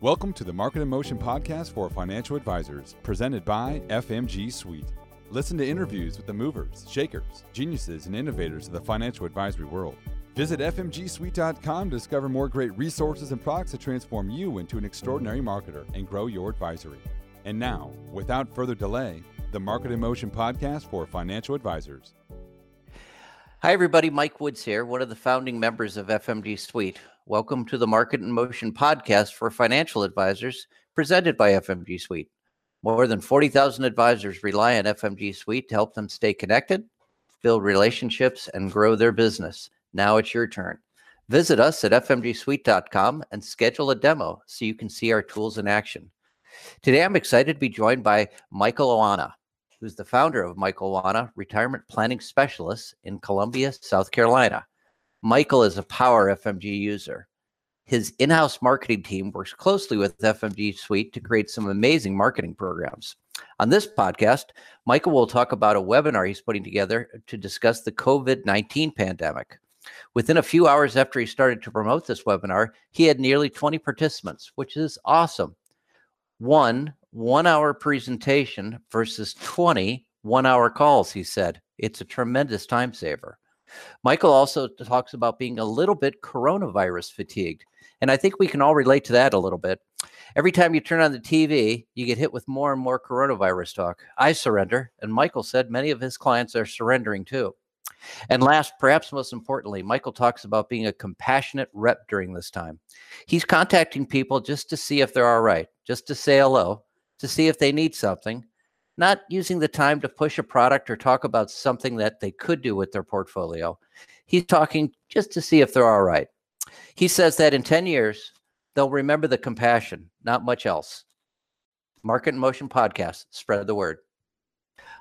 Welcome to the Marketing in Motion podcast for financial advisors, presented by FMG Suite. Listen to interviews with the movers, shakers, geniuses, and innovators of the financial advisory world. Visit FMGSuite.com to discover more great resources and products to transform you into an extraordinary marketer and grow your advisory. And now, without further delay, the Marketing in Motion podcast for financial advisors. Hi, everybody. Mike Woods here, one of the founding members of FMG Suite. Welcome to the Marketing in Motion podcast for financial advisors, presented by FMG Suite. More than 40,000 advisors rely on FMG Suite to help them stay connected, build relationships, and grow their business. Now it's your turn. Visit us at fmgsuite.com and schedule a demo so you can see our tools in action. Today, I'm excited to be joined by Michael Oana, who's the founder of Michael Oana Retirement Planning Specialists in Columbia, South Carolina. Michael is a power FMG user. His in house marketing team works closely with FMG Suite to create some amazing marketing programs. On this podcast, Michael will talk about a webinar he's putting together to discuss the COVID 19 pandemic. Within a few hours after he started to promote this webinar, he had nearly 20 participants, which is awesome. One one hour presentation versus 20 one hour calls, he said. It's a tremendous time saver. Michael also talks about being a little bit coronavirus fatigued. And I think we can all relate to that a little bit. Every time you turn on the TV, you get hit with more and more coronavirus talk. I surrender. And Michael said many of his clients are surrendering too. And last, perhaps most importantly, Michael talks about being a compassionate rep during this time. He's contacting people just to see if they're all right, just to say hello, to see if they need something, not using the time to push a product or talk about something that they could do with their portfolio. He's talking just to see if they're all right. He says that in 10 years, they'll remember the compassion, not much else. Market Motion podcast, spread the word.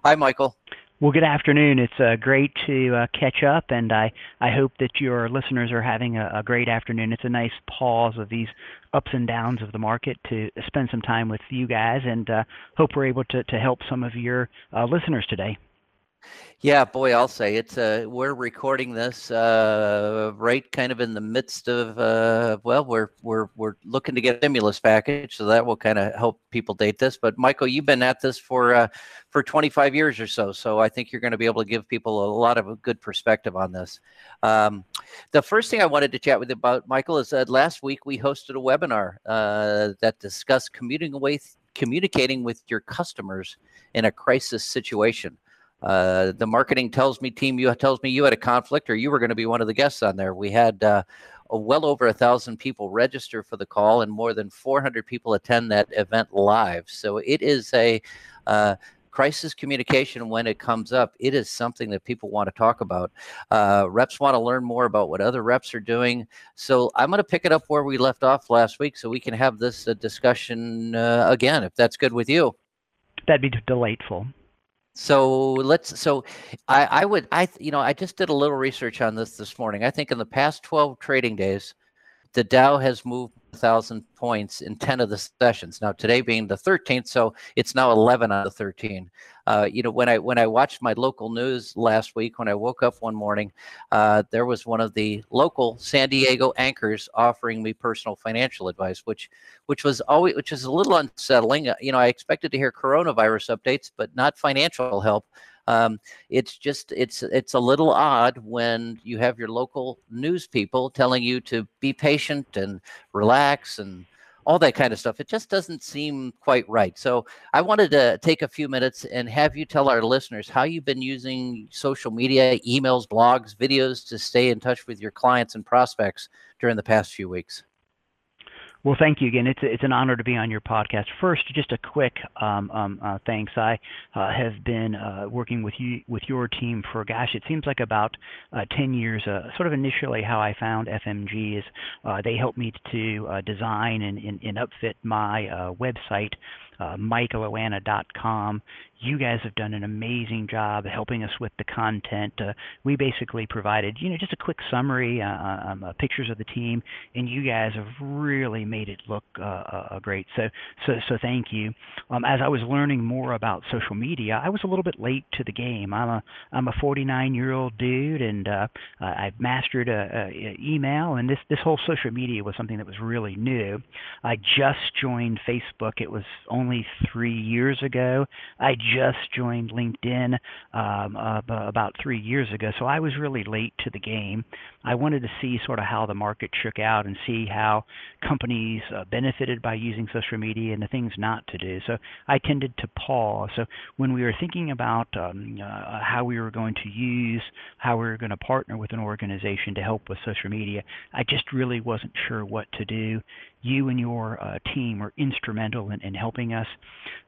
Hi, Michael. Well, good afternoon. It's uh, great to uh, catch up, and I, I hope that your listeners are having a, a, great afternoon. It's a nice pause of these ups and downs of the market to spend some time with you guys, and uh, hope we're able to, to help some of your uh, listeners today. Yeah, boy, I'll say it's. Uh, we're recording this uh, right kind of in the midst of. Uh, well, we're we're we're looking to get stimulus package, so that will kind of help people date this. But Michael, you've been at this for uh, for 25 years or so, so I think you're going to be able to give people a lot of good perspective on this. Um, the first thing I wanted to chat with you about, Michael, is that last week we hosted a webinar uh, that discussed commuting with communicating with your customers in a crisis situation. Uh, the marketing tells me team you tells me you had a conflict or you were going to be one of the guests on there. We had uh, well over a thousand people register for the call and more than 400 people attend that event live. So it is a uh, crisis communication when it comes up. It is something that people want to talk about. Uh, reps want to learn more about what other reps are doing. So I'm going to pick it up where we left off last week, so we can have this uh, discussion again, if that's good with you. That'd be delightful. So let's. So I, I would. I you know I just did a little research on this this morning. I think in the past twelve trading days, the Dow has moved 1,000 points in 10 of the sessions. Now today being the 13th, so it's now 11 out of 13. Uh, you know, when I when I watched my local news last week, when I woke up one morning, uh, there was one of the local San Diego anchors offering me personal financial advice, which which was always which is a little unsettling. Uh, you know, I expected to hear coronavirus updates, but not financial help. Um, it's just it's it's a little odd when you have your local news people telling you to be patient and relax and all that kind of stuff. It just doesn't seem quite right. So I wanted to take a few minutes and have you tell our listeners how you've been using social media, emails, blogs, videos to stay in touch with your clients and prospects during the past few weeks. Well, thank you again. It's it's an honor to be on your podcast. First, just a quick um, um, uh, thanks. I uh, have been uh, working with you with your team for gosh, it seems like about uh, 10 years. Uh, sort of initially, how I found FMG is uh, they helped me to design and, and, and, upfit my website uh, michaeloanna.com. You guys have done an amazing job helping us with the content. Uh, we basically provided, you know, just a quick summary, uh, um, uh, pictures of the team, and you guys have really made it look uh, uh, great. So, so, so thank you. Um, as I was learning more about social media, I was a little bit late to the game. I'm a I'm a 49 year old dude, and I've mastered a, a email, and this this whole social media was something that was really new. I just joined Facebook. It was only three years ago. I just joined LinkedIn um, uh, about three years ago, so I was really late to the game. I wanted to see sort of how the market shook out and see how companies uh, benefited by using social media and the things not to do. So I tended to pause. So when we were thinking about um, uh, how we were going to use, how we were going to partner with an organization to help with social media, I just really wasn't sure what to do you and your uh, team are instrumental in, in helping us.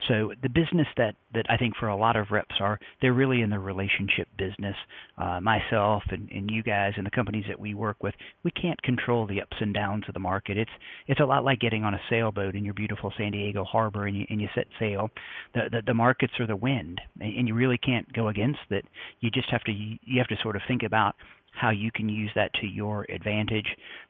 So the business that that I think for a lot of reps are they're really in the relationship business. Uh, myself and, and you guys and the companies that we work with, we can't control the ups and downs of the market. It's it's a lot like getting on a sailboat in your beautiful San Diego harbor and you and you set sail. The the, the markets are the wind, and you really can't go against it. You just have to you have to sort of think about how you can use that to your advantage.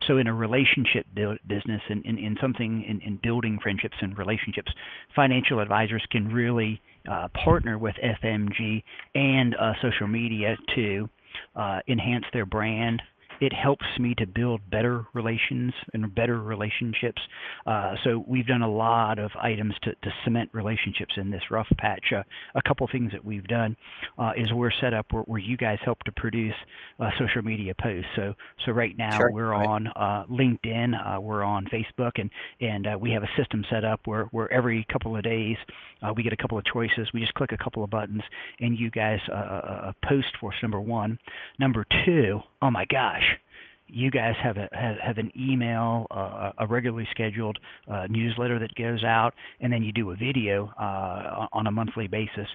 So, in a relationship business and in, in, in, something in, in, building friendships and relationships, financial advisors can really uh, partner with FMG and uh, social media to uh, enhance their brand, it helps me to build better relations and better relationships. Uh, so we've done a lot of items to, to cement relationships in this rough patch. Uh, a couple things that we've done uh, is we're set up where, where you guys help to produce uh, social media posts. So so right now sure. we're right. on uh, LinkedIn, uh, we're on Facebook, and and we have a system set up where where every couple of days we get a couple of choices. We just click a couple of buttons, and you guys post for us. Number one, number two. Oh my gosh you guys have a have, have an email, uh, a regularly scheduled uh, newsletter that goes out, and then you do a video uh, on a monthly basis.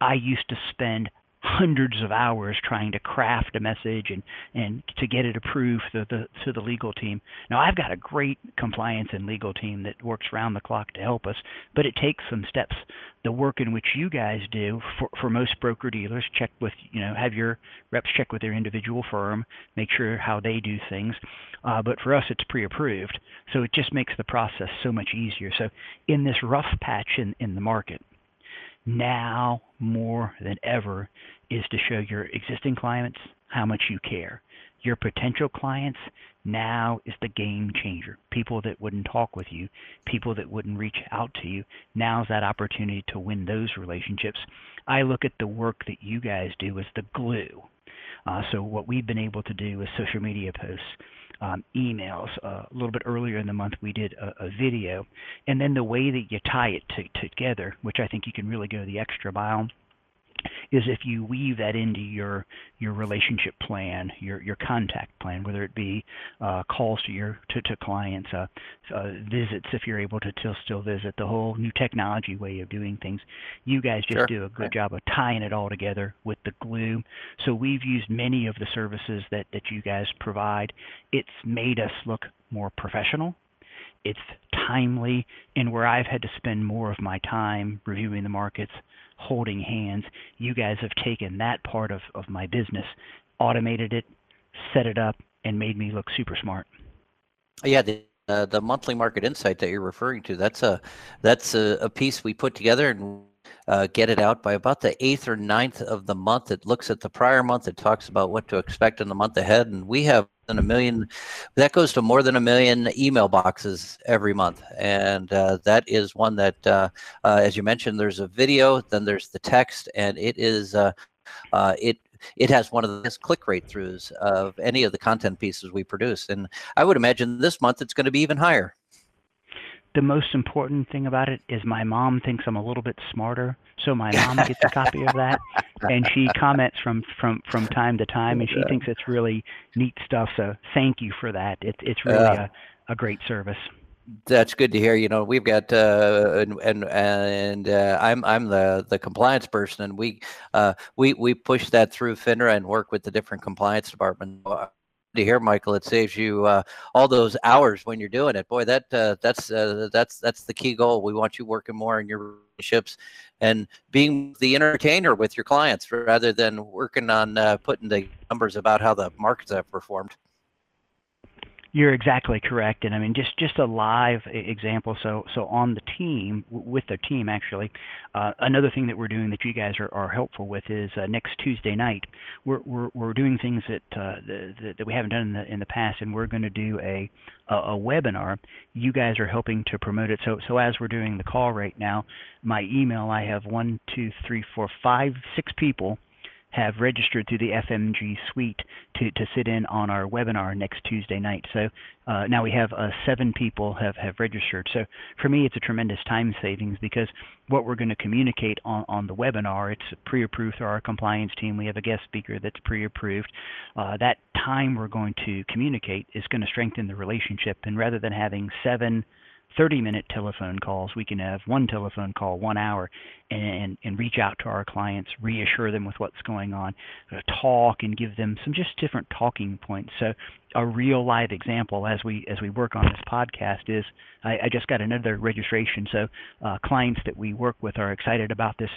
I used to spend hundreds of hours trying to craft a message and and to get it approved to the to the legal team. Now I've got a great compliance and legal team that works round the clock to help us, but it takes some steps. The work in which you guys do for for most broker dealers, check with you know have your reps check with their individual firm, make sure how they do things. Uh, but for us, it's pre-approved, so it just makes the process so much easier. So in this rough patch in in the market, now more than ever is to show your existing clients how much you care. Your potential clients now is the game changer. People that wouldn't talk with you, people that wouldn't reach out to you. Now's that opportunity to win those relationships. I look at the work that you guys do as the glue. Uh, so what we've been able to do is social media posts, um, emails. Uh, a little bit earlier in the month, we did a, a video, and then the way that you tie it to, together, which I think you can really go the extra mile is if you weave that into your your relationship plan, your your contact plan, whether it be uh, calls to your to, to clients, uh, uh, visits if you're able to still still visit, the whole new technology way of doing things. You guys just sure. do a good right. job of tying it all together with the glue. So we've used many of the services that that you guys provide. It's made us look more professional it's timely and where I've had to spend more of my time reviewing the markets, holding hands. You guys have taken that part of, of my business, automated it, set it up, and made me look super smart. Yeah, the uh, the monthly market insight that you're referring to that's a that's a, a piece we put together and uh, get it out by about the eighth or ninth of the month. It looks at the prior month. It talks about what to expect in the month ahead, and we have than a million. That goes to more than a million email boxes every month, and uh, that is one that, uh, uh as you mentioned, there's a video, then there's the text, and it is uh, uh, it it has one of the best click rate throughs of any of the content pieces we produce. And I would imagine this month it's going to be even higher the most important thing about it is my mom thinks I'm a little bit smarter, so my mom gets a copy of that, and she comments from from from time to time, and she thinks it's really neat stuff. So thank you for that. It's it's really uh, a, a great service. That's good to hear. You know, we've got uh, and and and uh, I'm I'm the the compliance person, and we uh, we we push that through FINRA and work with the different compliance departments to hear, Michael. It saves you uh, all those hours when you're doing it. Boy, that uh, that's uh, that's that's the key goal. We want you working more in your relationships and being the entertainer with your clients rather than working on uh, putting the numbers about how the markets have performed. You're exactly correct, and I mean just just a live example. So so on the team with the team actually, uh, another thing that we're doing that you guys are, are helpful with is uh, next Tuesday night we're we're, we're doing things that, uh, that that we haven't done in the in the past, and we're going to do a, a a webinar. You guys are helping to promote it. So so as we're doing the call right now, my email I have one two three four five six people have registered through the FMG suite to, to sit in on our webinar next Tuesday night. So uh, now we have uh, seven people have, have registered. So for me, it's a tremendous time savings because what we're going to communicate on, on the webinar, it's pre-approved through our compliance team. We have a guest speaker that's pre-approved. Uh, that time we're going to communicate is going to strengthen the relationship. And rather than having seven 30 minute telephone calls. We can have one telephone call, one hour, and, and reach out to our clients, reassure them with what's going on, uh, talk and give them some just different talking points. So a real live example as we as we work on this podcast is I, I just got another registration. So uh, clients that we work with are excited about this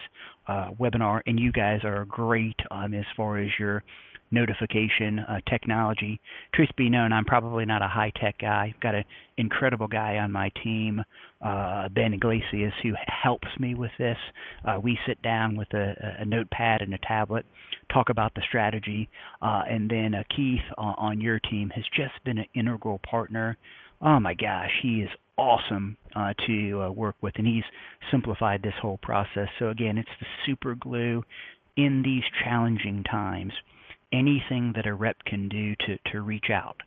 uh, webinar, and you guys are great um, as far as your notification uh, technology. Truth be known, I'm probably not a high tech guy. I've got an incredible guy on my team, uh, Ben Iglesias, who helps me with this. Uh, we sit down with a, a, notepad and a tablet, talk about the strategy, uh, and then uh, Keith on your team has just been an integral partner. Oh my gosh, he is awesome uh, to uh, work with, and he's simplified this whole process. So again, it's the super glue in these challenging times anything that a rep can do to, to reach out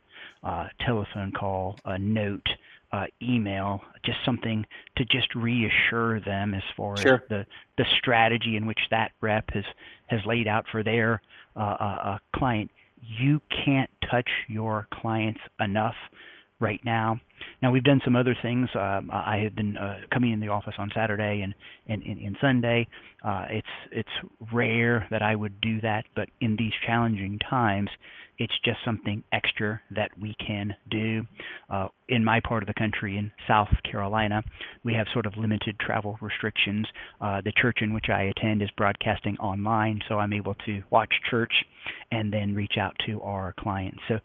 uh, telephone call, a note, uh, email, just something to just reassure them as far sure. as the, the strategy in which that rep has, has laid out for their uh, uh, uh client. You can't touch your clients enough right now. Now we've done some other things. Um, I have been uh, coming in the office on Saturday and and, and, and Sunday. Uh, it's it's rare that I would do that, but in these challenging times, it's just something extra that we can do. Uh, in my part of the country, in South Carolina, we have sort of limited travel restrictions. Uh, the church in which I attend is broadcasting online, so I'm able to watch church and then reach out to our clients. So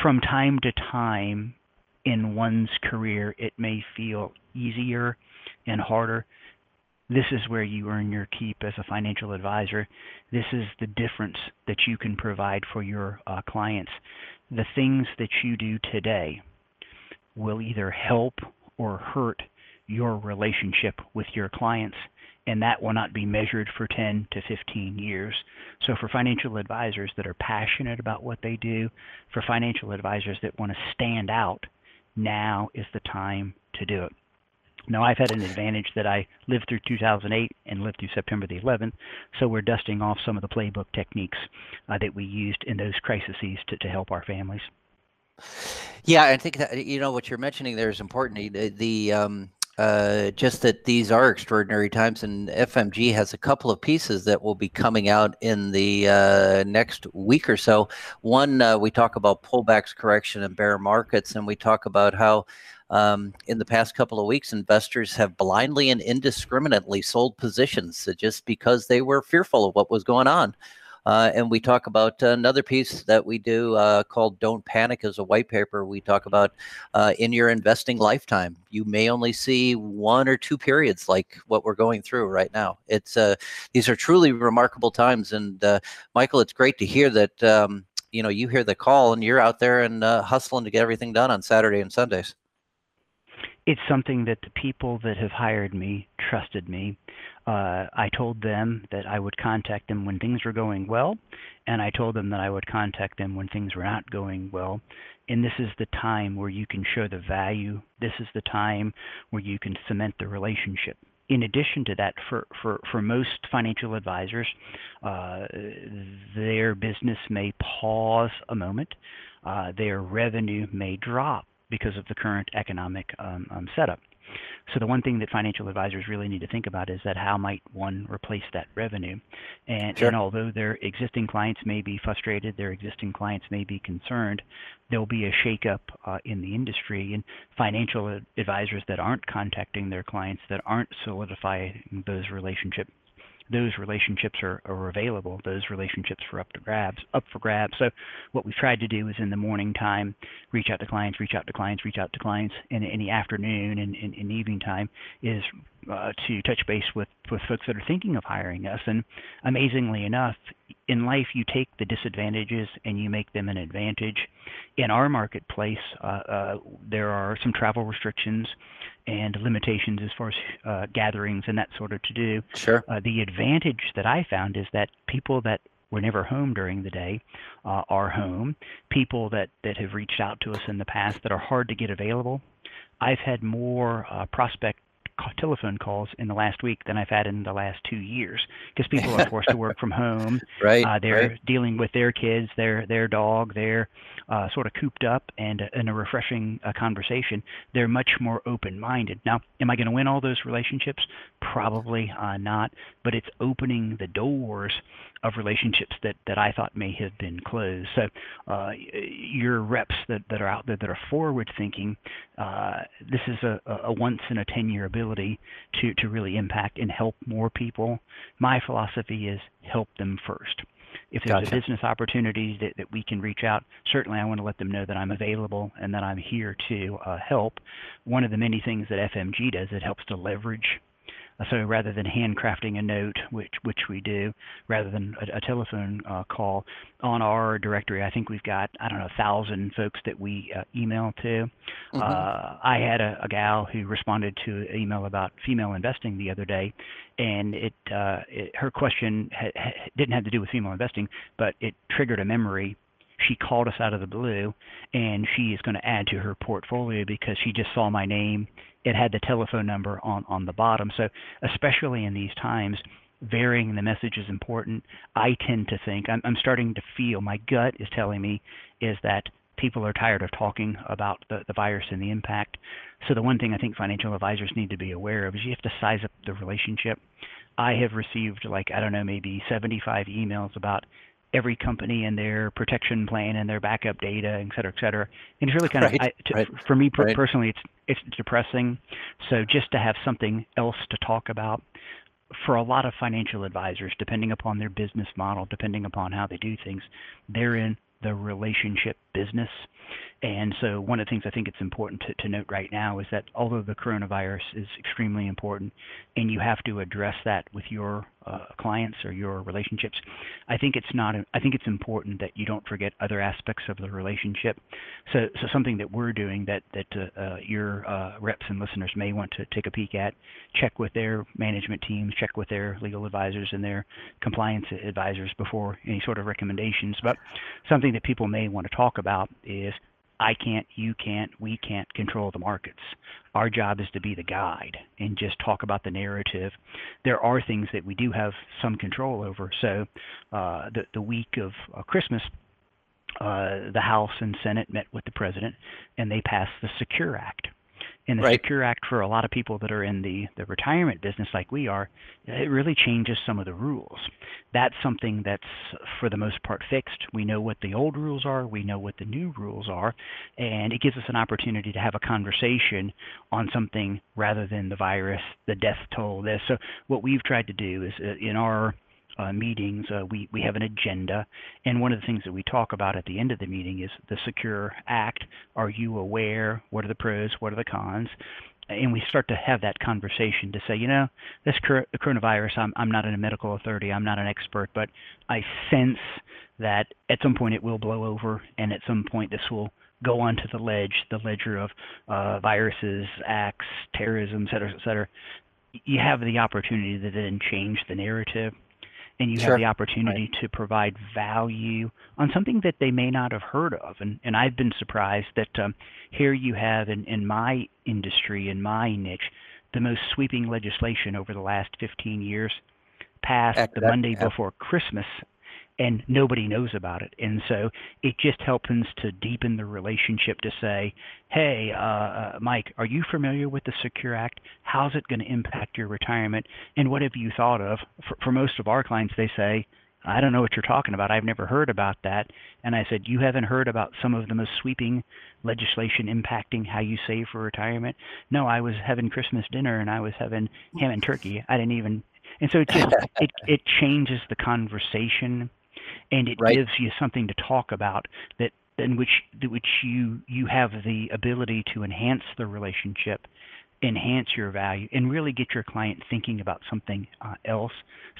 from time to time in one's career, it may feel easier and harder. This is where you earn your keep as a financial advisor. This is the difference that you can provide for your uh, clients. The things that you do today will either help or hurt your relationship with your clients and that will not be measured for 10 to 15 years. So, for financial advisors that are passionate about what they do, for financial advisors that want to stand out, now is the time to do it. Now, I've had an advantage that I lived through 2008 and lived through September the 11th, so we're dusting off some of the playbook techniques uh, that we used in those crises to, to help our families. Yeah, I think that you know what you're mentioning there is important. The, the um, uh, just that these are extraordinary times, and FMG has a couple of pieces that will be coming out in the uh, next week or so. One, uh, we talk about pullbacks, correction, and bear markets, and we talk about how um, in the past couple of weeks, investors have blindly and indiscriminately sold positions just because they were fearful of what was going on. Uh, and we talk about another piece that we do uh, called Don't Panic as a white paper. We talk about uh, in your investing lifetime, you may only see one or two periods like what we're going through right now. It's uh, These are truly remarkable times. And uh, Michael, it's great to hear that. Um, you know, you hear the call and you're out there and uh, hustling to get everything done on Saturday and Sundays it's something that the people that have hired me trusted me. Uh, I told them that I would contact them when things were going well, and I told them that I would contact them when things were not going well. And this is the time where you can show the value. This is the time where you can cement the relationship. In addition to that, for, for, for most financial advisors, uh, their business may pause a moment, uh, their revenue may drop because of the current economic um, um, setup. So the one thing that financial advisors really need to think about is that how might one replace that revenue? And, sure. and although their existing clients may be frustrated, their existing clients may be concerned, there'll be a shakeup uh, in the industry and financial advisors that aren't contacting their clients, that aren't solidifying those relationships those relationships are, are available. Those relationships are up to grabs, up for grabs. So what we've tried to do is in the morning time, reach out to clients, reach out to clients, reach out to clients. And in the afternoon and in, in evening time is uh, to touch base with, with folks that are thinking of hiring us. And amazingly enough, in life, you take the disadvantages and you make them an advantage. In our marketplace, uh, uh, there are some travel restrictions and limitations as far as uh, gatherings and that sort of to do. Sure. Uh, the advantage that I found is that people that were never home during the day uh, are home. People that, that have reached out to us in the past that are hard to get available. I've had more uh, prospect telephone calls in the last week than I've had in the last two years because people are forced to work from home. Right. Uh, they're right. dealing with their kids, their their dog. They're uh, sort of cooped up, and in a refreshing uh, conversation, they're much more open-minded. Now, am I going to win all those relationships? Probably uh, not. But it's opening the doors of relationships that, that I thought may have been closed. So uh, your reps that, that are out there that are forward thinking, uh, this is a, a once in a 10 year ability to, to really impact and help more people. My philosophy is help them first. If there's gotcha. a business opportunity that, that we can reach out, certainly I want to let them know that I'm available and that I'm here to uh, help. One of the many things that FMG does, it helps to leverage so rather than handcrafting a note, which which we do, rather than a, a telephone uh, call, on our directory, I think we've got I don't know a thousand folks that we uh, email to. Mm-hmm. Uh, I had a, a gal who responded to an email about female investing the other day, and it, uh, it her question ha- ha- didn't have to do with female investing, but it triggered a memory she called us out of the blue and she is going to add to her portfolio because she just saw my name it had the telephone number on on the bottom. So especially in these times, varying the message is important. I tend to think I'm, I'm starting to feel my gut is telling me is that people are tired of talking about the, the virus and the impact. So the one thing I think financial advisors need to be aware of is you have to size up the relationship. I have received like I don't know maybe 75 emails about every company and their protection plan and their backup data, et cetera, et cetera. And it's really kind right, of, I, to, right, for me right. personally, it's it's depressing. So just to have something else to talk about for a lot of financial advisors, depending upon their business model, depending upon how they do things, they're in the relationship business. And so, one of the things I think it's important to, to note right now is that although the coronavirus is extremely important and you have to address that with your uh, clients or your relationships, I think it's not. I think it's important that you don't forget other aspects of the relationship. So, so something that we're doing that that uh, uh, your uh, reps and listeners may want to take a peek at, check with their management teams, check with their legal advisors and their compliance advisors before any sort of recommendations. But something that people may want to talk about is I can't, you can't, we can't control the markets. Our job is to be the guide and just talk about the narrative. There are things that we do have some control over. So, uh, the the week of uh, Christmas, uh, the House and Senate met with the president, and they passed the Secure Act. And the right. Secure Act for a lot of people that are in the, the retirement business like we are, it really changes some of the rules. That's something that's for the most part fixed. We know what the old rules are, we know what the new rules are, and it gives us an opportunity to have a conversation on something rather than the virus, the death toll, this. So what we've tried to do is uh, in our uh, meetings, uh, we, we have an agenda. And one of the things that we talk about at the end of the meeting is the Secure Act. Are you aware? What are the pros? What are the cons? And we start to have that conversation to say, you know, this coronavirus, I'm, I'm not a medical authority, I'm not an expert, but I sense that at some point it will blow over, and at some point this will go onto the ledge, the ledger of uh, viruses, acts, terrorism, et cetera, et cetera. You have the opportunity to then change the narrative and you sure. have the opportunity right. to provide value on something that they may not have heard of. And, and I've been surprised that um, here you have in, in my industry, in my niche, the most sweeping legislation over the last 15 years passed the Monday before Christmas and nobody knows about it. And so it just helps to deepen the relationship to say, hey, uh, uh, Mike, are you familiar with the Secure Act? How's it going to impact your retirement? And what have you thought of? For, for most of our clients, they say, I don't know what you're talking about. I've never heard about that. And I said, You haven't heard about some of the most sweeping legislation impacting how you save for retirement? No, I was having Christmas dinner and I was having ham and turkey. I didn't even. And so it just it it changes the conversation, and it right. gives you something to talk about that in which which you you have the ability to enhance the relationship enhance your value and really get your client thinking about something uh, else.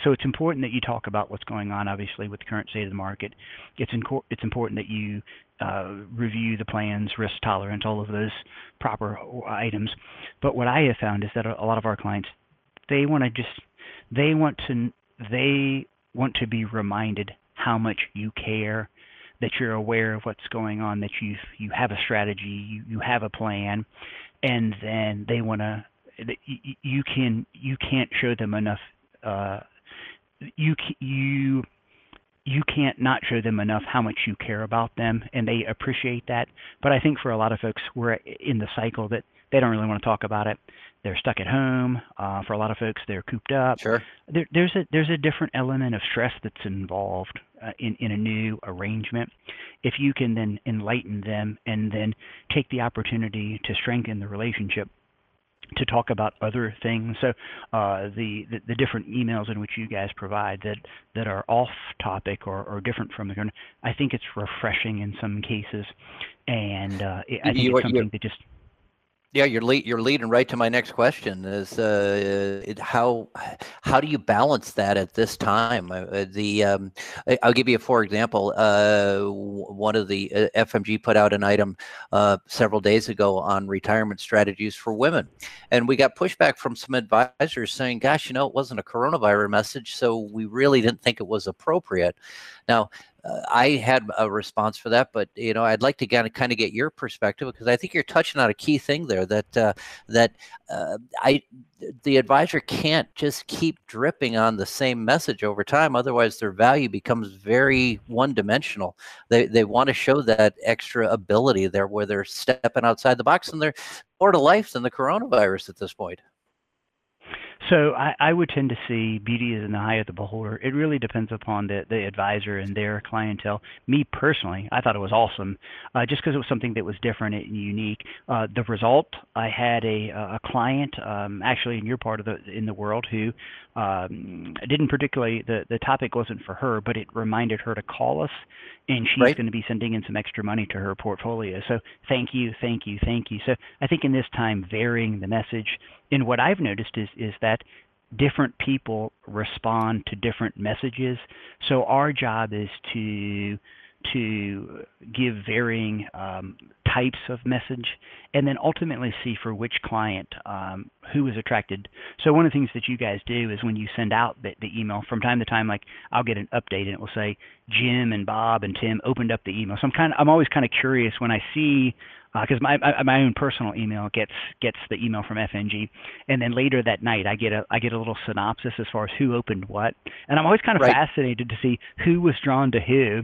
So it's important that you talk about what's going on, obviously, with the current state of the market. It's, inco- it's important that you uh, review the plans, risk tolerance, all of those proper items. But what I have found is that a lot of our clients, they want to just, they want to, they want to be reminded how much you care that you're aware of what's going on, that you you have a strategy, you, you have a plan, and then they want to you can you can't show them enough uh, you you you can't not show them enough how much you care about them and they appreciate that. But i think for a lot of folks we're in the cycle that they don't really want to talk about it. They're stuck at home uh, for a lot of folks they're cooped up. Sure. There, there's a there's a different element of stress that's involved uh, in in a new arrangement. If you can then enlighten them and then take the opportunity to strengthen the relationship to talk about other things. So uh, the, the, the different emails in which you guys provide that that are off topic or, or different from the current, I think it's refreshing in some cases, and uh, it, I think you, it's something that just yeah, you're lead, you're leading right to my next question is uh, it, how how do you balance that at this time? Uh, uh the um, I'll give you a for example. Uh, one of the uh, FMG put out an item uh, several days ago on retirement strategies for women, and we got pushback from some advisors saying, "Gosh, you know, it wasn't a coronavirus message, so we really didn't think it was appropriate." Now, uh, I had a response for that, but you know, I'd like to kind of kind of get your perspective because I think you're touching on a key thing there that uh, that uh, I the advisor can't just keep dripping on the same message over time. Otherwise, their value becomes very one dimensional. They they want to show that extra ability there where they're stepping outside the box and they're more to life than the coronavirus at this point. So I, I would tend to see beauty is in the eye of the beholder. It really depends upon the, the advisor and their clientele. Me personally, I thought it was awesome, uh, just because it was something that was different and unique. Uh, the result, I had a, a client, um, actually in your part of the in the world, who um, didn't particularly the the topic wasn't for her, but it reminded her to call us, and she's right. going to be sending in some extra money to her portfolio. So thank you, thank you, thank you. So I think in this time, varying the message. And what I've noticed is is that different people respond to different messages. So our job is to to give varying um, types of message and then ultimately see for which client um, who is attracted. So one of the things that you guys do is when you send out the, the email from time to time, like I'll get an update and it will say Jim and Bob and Tim opened up the email. So I'm kind of I'm always kind of curious when I see because uh, my my own personal email gets gets the email from FMG, and then later that night I get a I get a little synopsis as far as who opened what, and I'm always kind of right. fascinated to see who was drawn to who,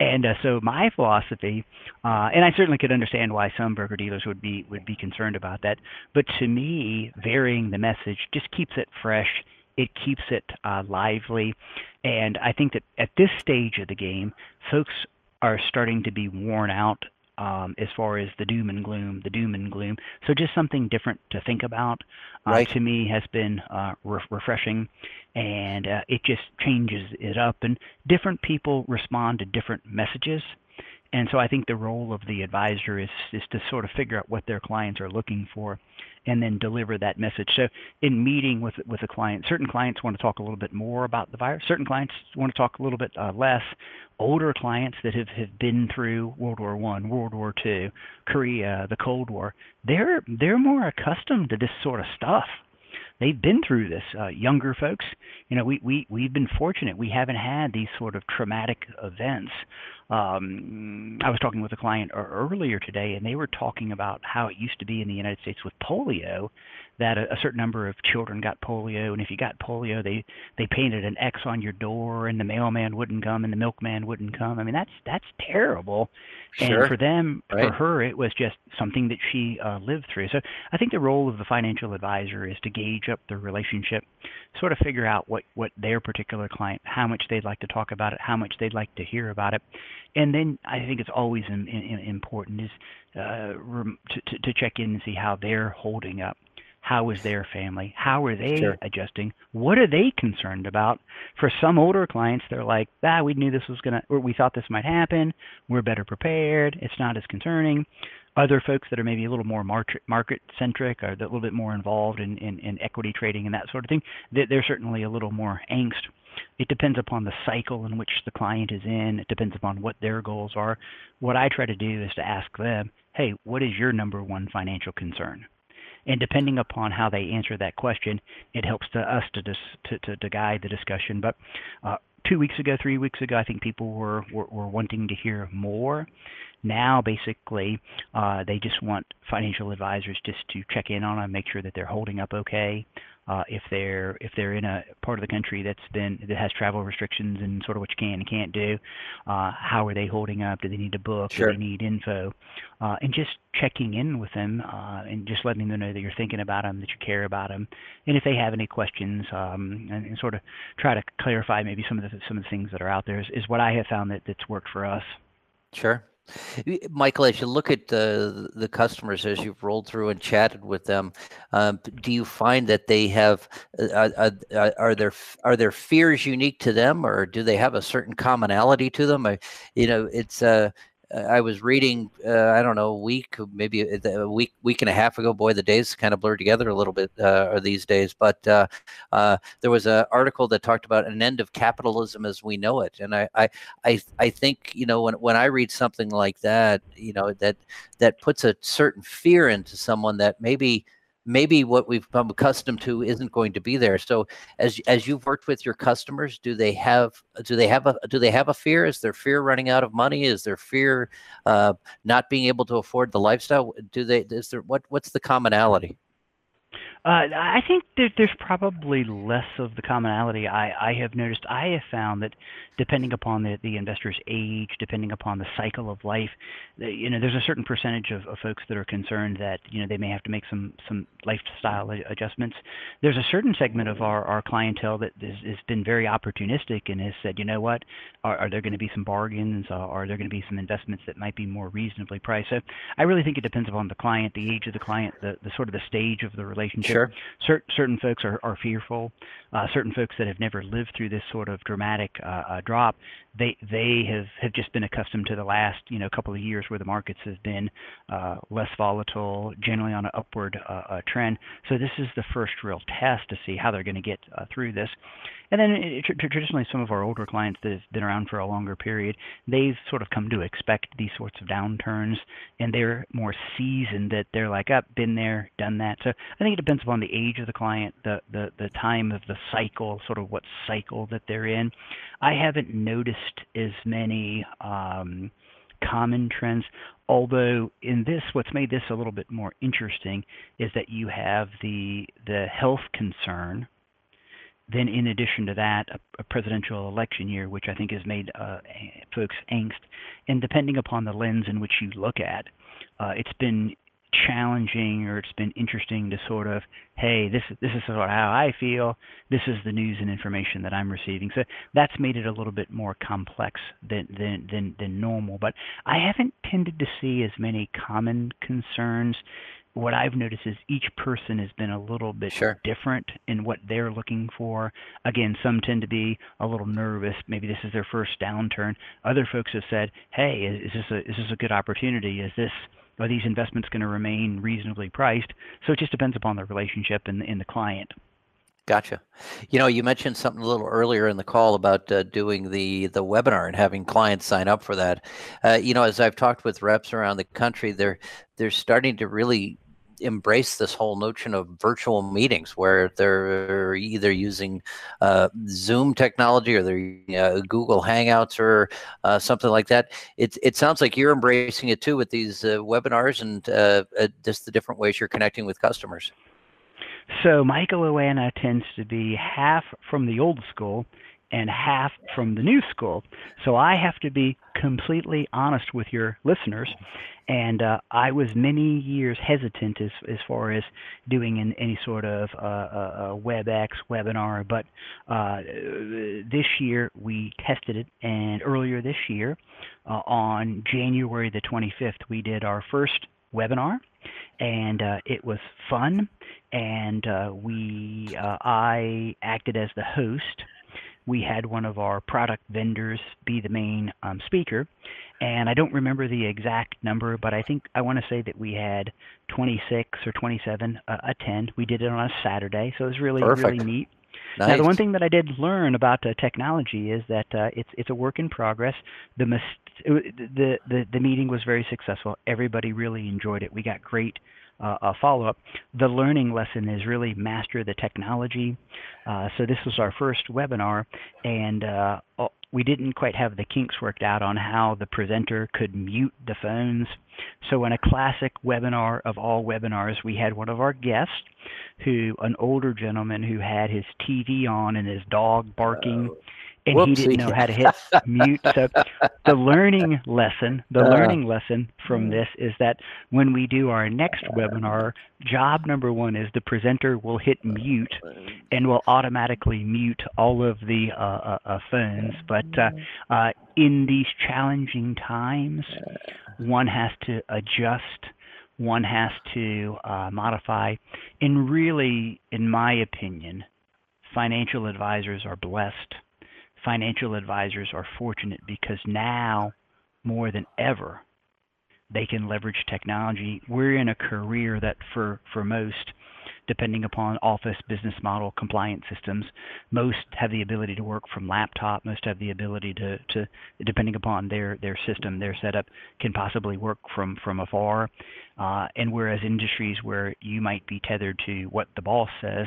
and uh, so my philosophy, uh, and I certainly could understand why some broker dealers would be would be concerned about that, but to me, varying the message just keeps it fresh. It keeps it uh, lively, and I think that at this stage of the game, folks are starting to be worn out um, as far as the doom and gloom, the doom and gloom. So just something different to think about uh, right. to me has been uh, re- refreshing, and uh, it just changes it up. And different people respond to different messages. And so I think the role of the advisor is is to sort of figure out what their clients are looking for, and then deliver that message. So in meeting with with a client, certain clients want to talk a little bit more about the virus. Certain clients want to talk a little bit uh, less. Older clients that have, have been through World War One, World War Two, Korea, the Cold War, they're they're more accustomed to this sort of stuff they've been through this. Uh, younger folks, you know, we we we've been fortunate. We haven't had these sort of traumatic events um, I was talking with a client earlier today, and they were talking about how it used to be in the United States with polio, that a, a, certain number of children got polio, and if you got polio, they they painted an X on your door, and the mailman wouldn't come, and the milkman wouldn't come. I mean, that's that's terrible. Sure. And for them, right. for her, it was just something that she uh, lived through. So I think the role of the financial advisor is to gauge up the relationship, sort of figure out what what their particular client, how much they'd like to talk about it, how much they'd like to hear about it, and then I think it's always in, in, important is uh, to, to to check in and see how they're holding up how is their family? How are they sure. adjusting? What are they concerned about? For some older clients, they're like, ah, we knew this was going to, or we thought this might happen. We're better prepared. It's not as concerning. Other folks that are maybe a little more market market centric or a little bit more involved in, in, in equity trading and that sort of thing, they're certainly a little more angst. It depends upon the cycle in which the client is in. It depends upon what their goals are. What I try to do is to ask them, hey, what is your number one financial concern? And depending upon how they answer that question, it helps to us to dis, to, to, to guide the discussion. But uh, two weeks ago, three weeks ago, I think people were, were, were wanting to hear more. Now, basically, uh, they just want financial advisors just to check in on them, make sure that they're holding up okay, uh, if they're if they're in a part of the country that's been that has travel restrictions and sort of what you can and can't do, uh, how are they holding up? Do they need to book? Sure. Do they need info? Uh, and just checking in with them uh, and just letting them know that you're thinking about them, that you care about them, and if they have any questions, um, and, and sort of try to clarify maybe some of the some of the things that are out there is, is what I have found that that's worked for us. Sure. Michael, as you look at the the customers as you've rolled through and chatted with them, um, do you find that they have uh, uh, uh, are there are there fears unique to them, or do they have a certain commonality to them? I, you know, it's uh, uh, I was reading, uh, I don't know, a week, maybe a week, week and a half ago. Boy, the days kind of blur together a little bit uh, these days. But uh, uh, there was an article that talked about an end of capitalism as we know it, and I, I, I, I think you know when when I read something like that, you know that that puts a certain fear into someone that maybe maybe what we've become accustomed to isn't going to be there. So as as you've worked with your customers, do they have do they have a do they have a fear? Is there fear running out of money? Is there fear uh, not being able to afford the lifestyle? Do they is there what what's the commonality? Uh, I think there, there's probably less of the commonality I, I have noticed. I have found that depending upon the, the investor's age, depending upon the cycle of life, you know, there's a certain percentage of, of folks that are concerned that you know they may have to make some some lifestyle adjustments. There's a certain segment of our, our clientele that has been very opportunistic and has said, you know what, are, are there going to be some bargains? Uh, are there going to be some investments that might be more reasonably priced? So I really think it depends upon the client, the age of the client, the, the sort of the stage of the relationship Sure. Cer- certain folks are, are fearful. Uh, certain folks that have never lived through this sort of dramatic uh, uh, drop, they they have, have just been accustomed to the last you know couple of years where the markets have been uh, less volatile, generally on an upward uh, uh, trend. So this is the first real test to see how they're going to get through this. And then it, traditionally, some of our older clients that have been around for a longer period, they've sort of come to expect these sorts of downturns, and they're more seasoned that they're like, up, oh, been there, done that. So I think it depends upon the age of the client, the the the time of the cycle, sort of what cycle that they're in. I haven't noticed as many. Um, common trends. Although in this, what's made this a little bit more interesting is that you have the the health concern then, in addition to that, a, a, presidential election year, which I think has made uh, folks angst. And depending upon the lens in which you look at, uh, it's been challenging or it's been interesting to sort of, hey, this this is sort of how I feel. This is the news and information that I'm receiving. So that's made it a little bit more complex than than than, than normal. But I haven't tended to see as many common concerns what I've noticed is each person has been a little bit sure. different in what they're looking for. Again, some tend to be a little nervous. Maybe this is their first downturn. Other folks have said, "Hey, is, this a is this a good opportunity? Is this are these investments going to remain reasonably priced?" So it just depends upon the relationship and, and the client. Gotcha. You know, you mentioned something a little earlier in the call about uh, doing the the webinar and having clients sign up for that. Uh, you know, as I've talked with reps around the country, they're they're starting to really embrace this whole notion of virtual meetings where they're either using uh, Zoom technology or they're uh, Google Hangouts or uh, something like that. It, it sounds like you're embracing it too with these uh, webinars and uh, uh, just the different ways you're connecting with customers. So Michael Oana tends to be half from the old school and half from the new school. So I have to be completely honest with your listeners. And uh, I was many years hesitant as, as far as doing an, any sort of uh, uh, WebEx webinar. But uh, this year we tested it, and earlier this year, uh, on January the 25th, we did our first webinar, and uh, it was fun. And we, I acted as the host we had one of our product vendors be the main um, speaker. And I don't remember the exact number, but I think I want to say that we had 26 or 27 uh, attend. We did it on a Saturday, so it was really Perfect. really neat. Nice. Now, the one thing that I did learn about uh, technology is that uh, it's it's a work in progress. The, mis- the the the meeting was very successful. Everybody really enjoyed it. We got great uh, a follow-up. The learning lesson is really master the technology. Uh, so this was our first webinar, and uh, we didn't quite have the kinks worked out on how the presenter could mute the phones. So in a classic webinar of all webinars, we had one of our guests, who an older gentleman who had his TV on and his dog barking. Oh and Whoopsie. he didn't know how to hit mute. So the learning lesson, the uh, learning lesson from mm. this is that when we do our next webinar, job number one is the presenter will hit mute and will automatically mute all of the uh, uh, uh phones. But uh, uh, in these challenging times, one has to adjust. One has to modify. And really, in my opinion, financial advisors are blessed financial advisors are fortunate because now more than ever they can leverage technology. We're in a career that for for most depending upon office business model compliance systems. Most have the ability to work from laptop. Most have the ability to, to depending upon their, their system, their setup, can possibly work from, from afar. Uh, and whereas industries where you might be tethered to what the boss says,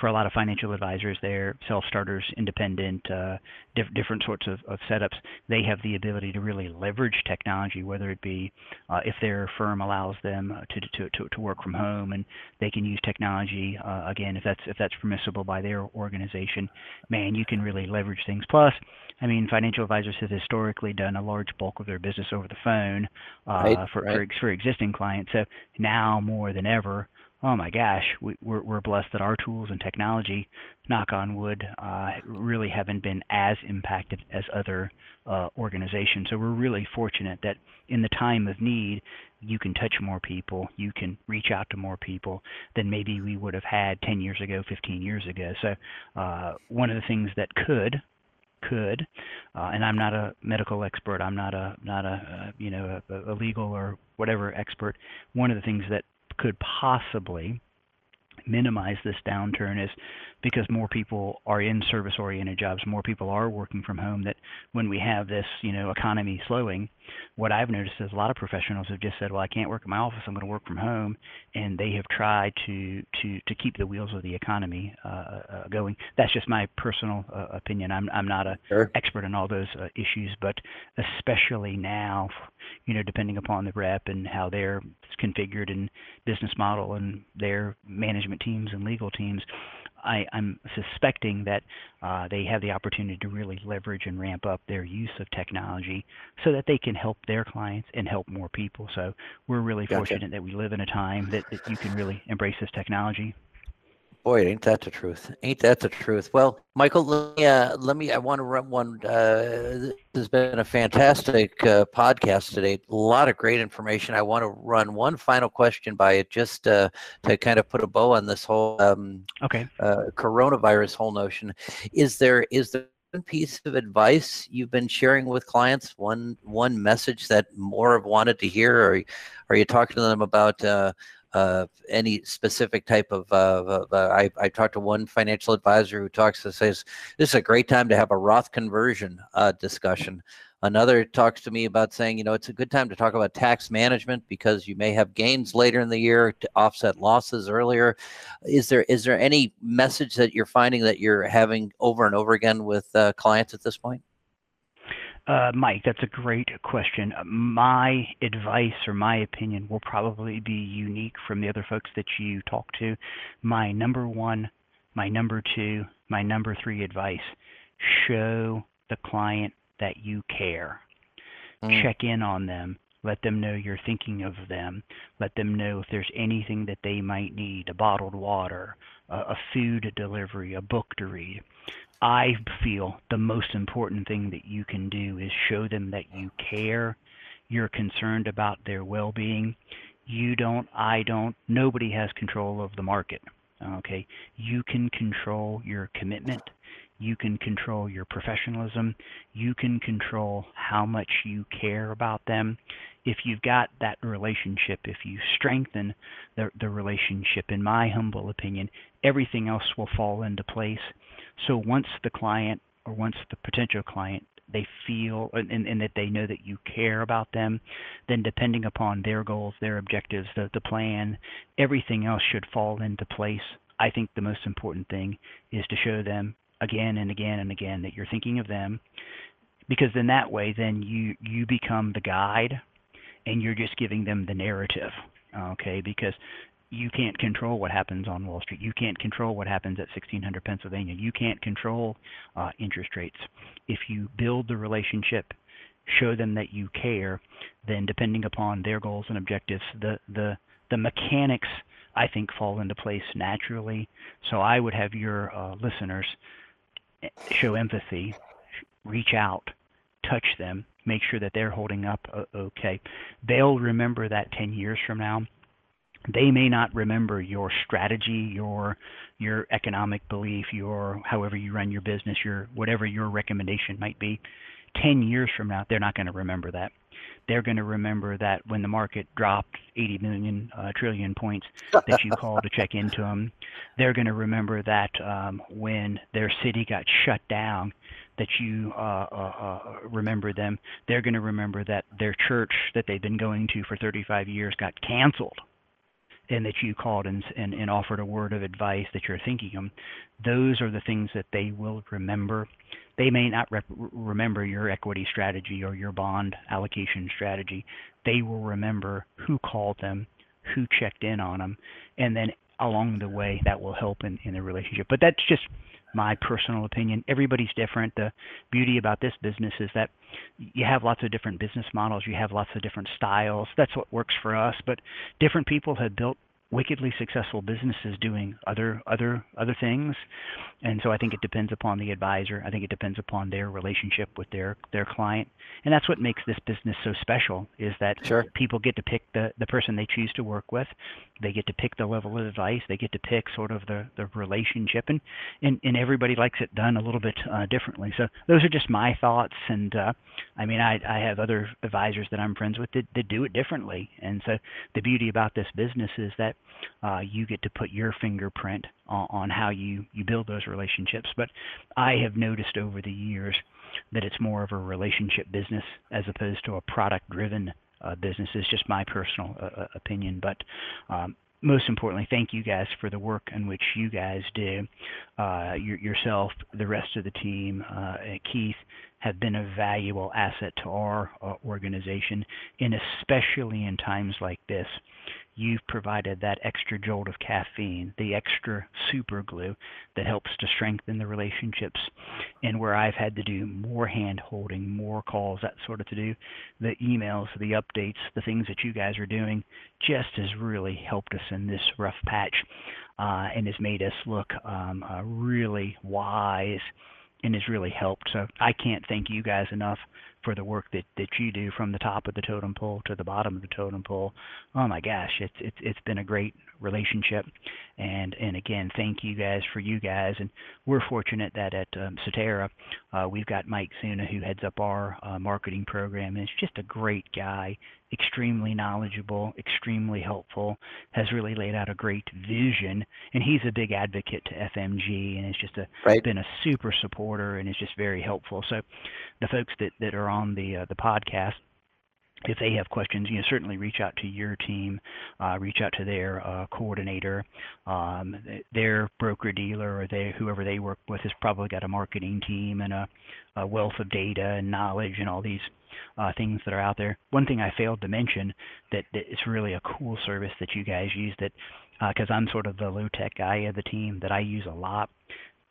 for a lot of financial advisors, they're self-starters, independent, uh, diff- different sorts of, of, setups. They have the ability to really leverage technology, whether it be uh, if their firm allows them to, to, to, to work from home and they can use technology. Uh, again, if that's if that's permissible by their organization, man, you can really leverage things. Plus, I mean, financial advisors have historically done a large bulk of their business over the phone uh, right, for, right. for for existing clients. So now more than ever, oh my gosh, we, are we're blessed that our tools and technology, knock on wood, uh, really haven't been as impacted as other uh, organizations. So we're really fortunate that in the time of need, you can touch more people, you can reach out to more people than maybe we would have had 10 years ago, 15 years ago. So uh, one of the things that could could, uh, and I'm not a medical expert. I'm not a not a uh, you know a, a legal or whatever expert. One of the things that could possibly minimize this downturn is because more people are in service oriented jobs, more people are working from home that when we have this, you know, economy slowing, what I've noticed is a lot of professionals have just said, well, I can't work in my office, I'm going to work from home, and they have tried to to to keep the wheels of the economy uh, uh, going. That's just my personal uh, opinion. I'm I'm not a sure. expert in all those uh, issues, but especially now, you know, depending upon the rep and how they're configured and business model and their management teams and legal teams I, am suspecting that uh, they have the opportunity to really leverage and ramp up their use of technology so that they can help their clients and help more people. So we're really gotcha. fortunate that we live in a time that, that you can really embrace this technology. Boy, ain't that the truth? Ain't that the truth? Well, Michael, let me, uh, let me I want to run one. Uh, this has been a fantastic uh, podcast today. A lot of great information. I want to run one final question by it, just uh, to kind of put a bow on this whole um, okay uh, coronavirus whole notion. Is there is there one piece of advice you've been sharing with clients? One one message that more have wanted to hear, or are you talking to them about? Uh, any specific type of. Uh, uh, I, I talked to one financial advisor who talks and says this is a great time to have a Roth conversion uh, discussion. Another talks to me about saying, you know, it's a good time to talk about tax management because you may have gains later in the year to offset losses earlier. Is there is there any message that you're finding that you're having over and over again with uh, clients at this point? Uh, Mike, that's a great question. My advice or my opinion will probably be unique from the other folks that you talk to. My number one, my number two, my number three advice show the client that you care. Mm. Check in on them. Let them know you're thinking of them. Let them know if there's anything that they might need a bottled water, a, a food delivery, a book to read. I feel the most important thing that you can do is show them that you care, you're concerned about their well being. You don't, I don't, nobody has control of the market. Okay, you can control your commitment you can control your professionalism. You can control how much you care about them. If you've got that relationship, if you strengthen the, the relationship, in my humble opinion, everything else will fall into place. So once the client or once the potential client they feel and, and, that they know that you care about them, then depending upon their goals, their objectives, the, the plan, everything else should fall into place. I think the most important thing is to show them again and again and again that you're thinking of them because then that way then you you become the guide and you're just giving them the narrative okay because you can't control what happens on Wall Street. You can't control what happens at 1600 Pennsylvania. You can't control uh, interest rates. If you build the relationship, show them that you care, then depending upon their goals and objectives, the the the mechanics I think fall into place naturally. So I would have your uh, listeners show empathy, reach out, touch them, make sure that they're holding up uh, okay. They'll remember that 10 years from now. They may not remember your strategy, your your economic belief, your however you run your business, your whatever your recommendation might be. 10 years from now, they're not going to remember that they're going to remember that when the market dropped 80 million uh, trillion points that you called to check into them. They're going to remember that um, when their city got shut down, that you uh, uh, uh, remember them. They're going to remember that their church that they've been going to for 35 years got canceled and that you called and, and, and offered a word of advice that you're thinking of, those are the things that they will remember. They may not rep- remember your equity strategy or your bond allocation strategy. They will remember who called them, who checked in on them, and then along the way that will help in, in the relationship. But that's just my personal opinion. Everybody's different. The beauty about this business is that you have lots of different business models, you have lots of different styles. That's what works for us. But different people have built wickedly successful businesses doing other other other things. And so i think it depends upon the advisor. I think it depends upon their relationship with their their client. And that's what makes this business so special is that sure. people get to pick the the person they choose to work with. They get to pick the level of advice. They get to pick sort of the the relationship. And and, and everybody likes it done a little bit uh, differently. So those are just my thoughts. And uh, i mean i i have other advisors that i'm friends with that, that do it differently. And so the beauty about this business is that uh, you get to put your fingerprint on, on how you, you build those relationships. But I have noticed over the years that it's more of a relationship business as opposed to a product driven uh, business. It's just my personal uh, uh, opinion. But um, most importantly, thank you guys for the work in which you guys do. Uh, your, yourself, the rest of the team, uh, Keith, have been a valuable asset to our uh, organization, and especially in times like this you've provided that extra jolt of caffeine, the extra super glue that helps to strengthen the relationships. And where I've had to do more hand holding, more calls, that sort of to do, the emails, the updates, the things that you guys are doing just has really helped us in this rough patch uh, and has made us look um, uh, really wise and has really helped. So I can't thank you guys enough for the work that that you do from the top of the totem pole to the bottom of the totem pole. Oh my gosh, it's it's it's been a great relationship, and and again, thank you guys for you guys, and we're fortunate that at um, Cetera, uh, we've got Mike Suna who heads up our uh, marketing program, and he's just a great guy, extremely knowledgeable, extremely helpful, has really laid out a great vision, and he's a big advocate to FMG, and has just a, right. been a super supporter, and is just very helpful. So the folks that, that are on the uh, the podcast if they have questions, you know, certainly reach out to your team, uh, reach out to their uh, coordinator, um, their broker dealer, or they whoever they work with has probably got a marketing team and a, a wealth of data and knowledge and all these uh, things that are out there. One thing I failed to mention that, it's really a cool service that you guys use that because uh, I'm sort of the low tech guy of the team that I use a lot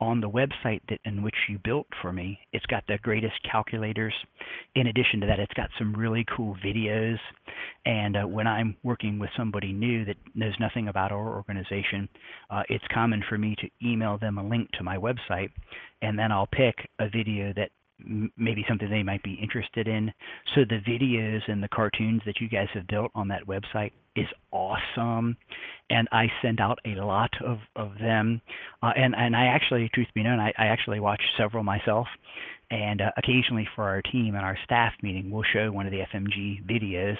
on the website that in which you built for me, it's got the greatest calculators. In addition to that, it's got some really cool videos. And uh, when I'm working with somebody new that knows nothing about our organization, uh, it's common for me to email them a link to my website, and then I'll pick a video that maybe something they might be interested in. So the videos and the cartoons that you guys have built on that website is awesome, and I send out a lot of of them. Uh, and and I actually, truth be known, I, I actually watch several myself. And uh, occasionally for our team and our staff meeting, we'll show one of the FMG videos,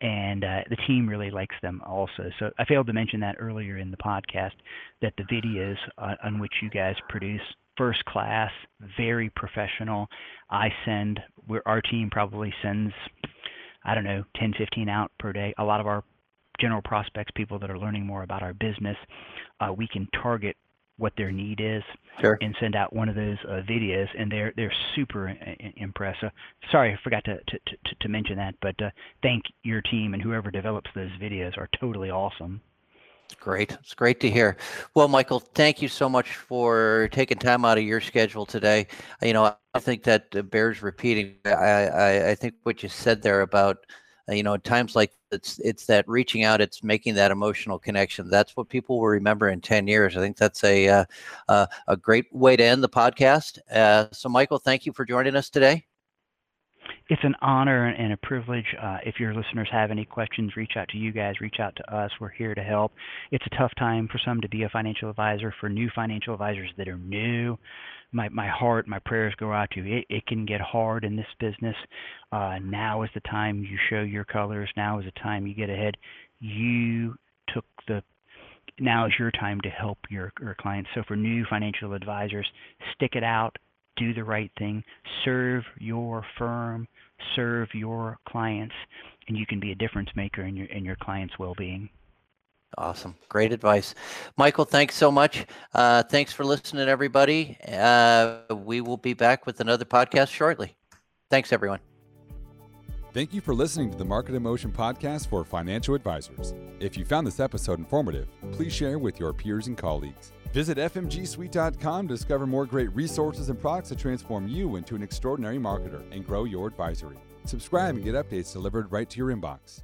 and uh, the team really likes them also. So I failed to mention that earlier in the podcast that the videos uh, on which you guys produce first class, very professional. I send, our team probably sends, I don't know, 10, 15 out per day. A lot of our general prospects, people that are learning more about our business, uh, we can target what their need is sure. and send out one of those uh, videos and they're they're super impressive sorry i forgot to to, to, to mention that but uh, thank your team and whoever develops those videos are totally awesome Great. It's great to hear. Well, Michael, thank you so much for taking time out of your schedule today. You know, I think that bears repeating. I, I, I think what you said there about, uh, you know, at times like it's it's that reaching out, it's making that emotional connection. That's what people will remember in ten years. I think that's a uh, uh, a great way to end the podcast. Uh, so, Michael, thank you for joining us today it's an honor and a privilege. Uh, if your listeners have any questions, reach out to you guys, reach out to us. We're here to help. It's a tough time for some to be a financial advisor. For new financial advisors that are new, my, my heart, my prayers go out to you. It, it can get hard in this business. Uh, now is the time you show your colors. Now is the time you get ahead. You took the now is your time to help your, your clients. So for new financial advisors, stick it out do the right thing, serve your firm, serve your clients, and you can be a difference maker in your in your clients' well-being. Awesome. Great advice. Michael, thanks so much. Uh, thanks for listening, everybody. Uh, we will be back with another podcast shortly. Thanks, everyone. Thank you for listening to the Marketing in Motion podcast for financial advisors. If you found this episode informative, please share with your peers and colleagues. Visit FMGSuite.com to discover more great resources and products to transform you into an extraordinary marketer and grow your advisory. Subscribe and get updates delivered right to your inbox.